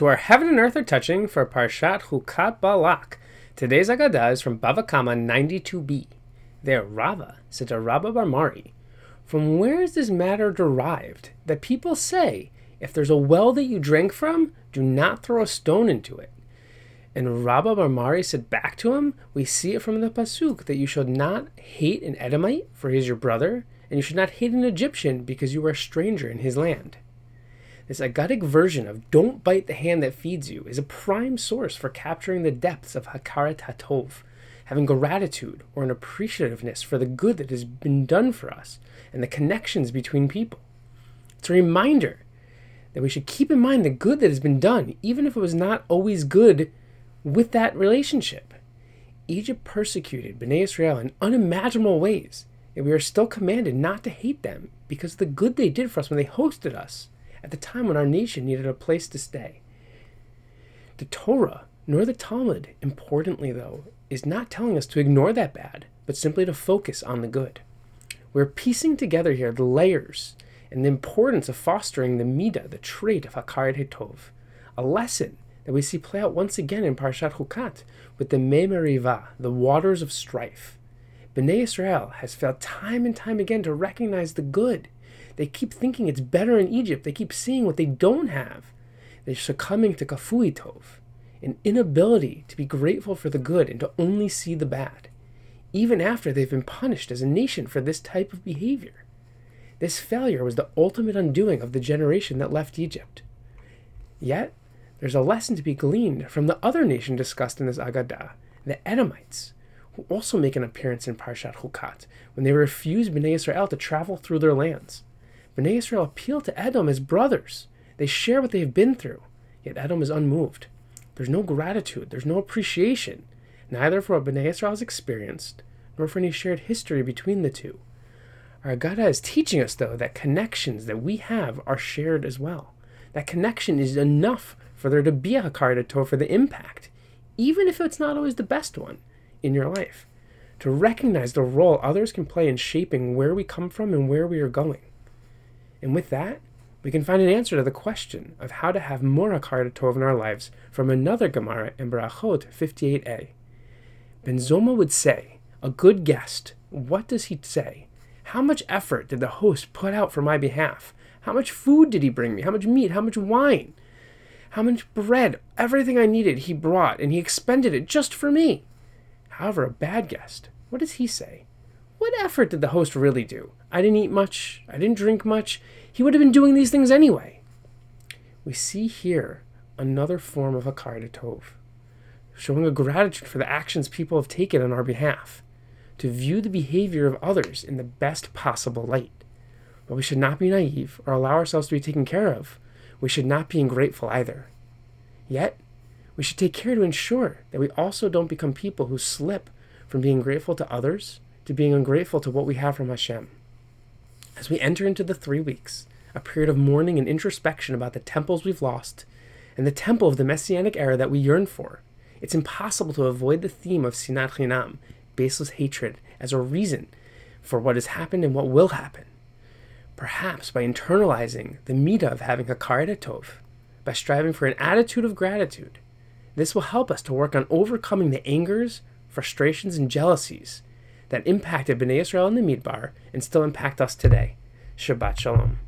to our Heaven and Earth are touching for Parshat Chukat Balak. Today's Agadah is from Bava Kama 92b. There, Rava said to Rabba Bar Mari, From where is this matter derived that people say, if there's a well that you drank from, do not throw a stone into it? And Rabba Bar Mari said back to him, We see it from the Pasuk that you should not hate an Edomite, for he is your brother, and you should not hate an Egyptian because you are a stranger in his land. This Agadic version of don't bite the hand that feeds you is a prime source for capturing the depths of Hakarat Hatov, having gratitude or an appreciativeness for the good that has been done for us and the connections between people. It's a reminder that we should keep in mind the good that has been done, even if it was not always good with that relationship. Egypt persecuted Bnei Israel in unimaginable ways, and we are still commanded not to hate them because of the good they did for us when they hosted us at the time when our nation needed a place to stay. The Torah, nor the Talmud, importantly though, is not telling us to ignore that bad, but simply to focus on the good. We're piecing together here the layers and the importance of fostering the midah, the trait of Hakarat Hatov, a lesson that we see play out once again in Parshat Chukat with the Mei Meriva, the waters of strife. Bnei Israel has failed time and time again to recognize the good they keep thinking it's better in Egypt. They keep seeing what they don't have. They're succumbing to kafui tov, an inability to be grateful for the good and to only see the bad, even after they've been punished as a nation for this type of behavior. This failure was the ultimate undoing of the generation that left Egypt. Yet, there's a lesson to be gleaned from the other nation discussed in this Agadah, the Edomites, who also make an appearance in Parshat Chukat when they refuse Bnei Israel to travel through their lands. Bnei Israel appeal to Edom as brothers. They share what they have been through, yet Edom is unmoved. There's no gratitude, there's no appreciation, neither for what Bnei Israel has experienced, nor for any shared history between the two. Our Agada is teaching us, though, that connections that we have are shared as well. That connection is enough for there to be a Hakarat for the impact, even if it's not always the best one in your life. To recognize the role others can play in shaping where we come from and where we are going. And with that, we can find an answer to the question of how to have more Hakarat Tov in our lives from another Gemara in Berachot 58a. Ben Zoma would say, a good guest, what does he say? How much effort did the host put out for my behalf? How much food did he bring me? How much meat? How much wine? How much bread? Everything I needed he brought, and he expended it just for me. However, a bad guest, what does he say? What effort did the host really do? I didn't eat much. I didn't drink much. He would have been doing these things anyway. We see here another form of Hakarat Tov, showing a gratitude for the actions people have taken on our behalf, to view the behavior of others in the best possible light. But we should not be naive or allow ourselves to be taken care of. We should not be ungrateful either. Yet, we should take care to ensure that we also don't become people who slip from being grateful to others to being ungrateful to what we have from Hashem. As we enter into the three weeks, a period of mourning and introspection about the temples we've lost and the temple of the messianic era that we yearn for, it's impossible to avoid the theme of sinat chinam, baseless hatred, as a reason for what has happened and what will happen. Perhaps by internalizing the midah of having hakarat tov, by striving for an attitude of gratitude, this will help us to work on overcoming the angers, frustrations, and jealousies that impacted Bnei Israel in the Midbar and still impact us today. Shabbat Shalom.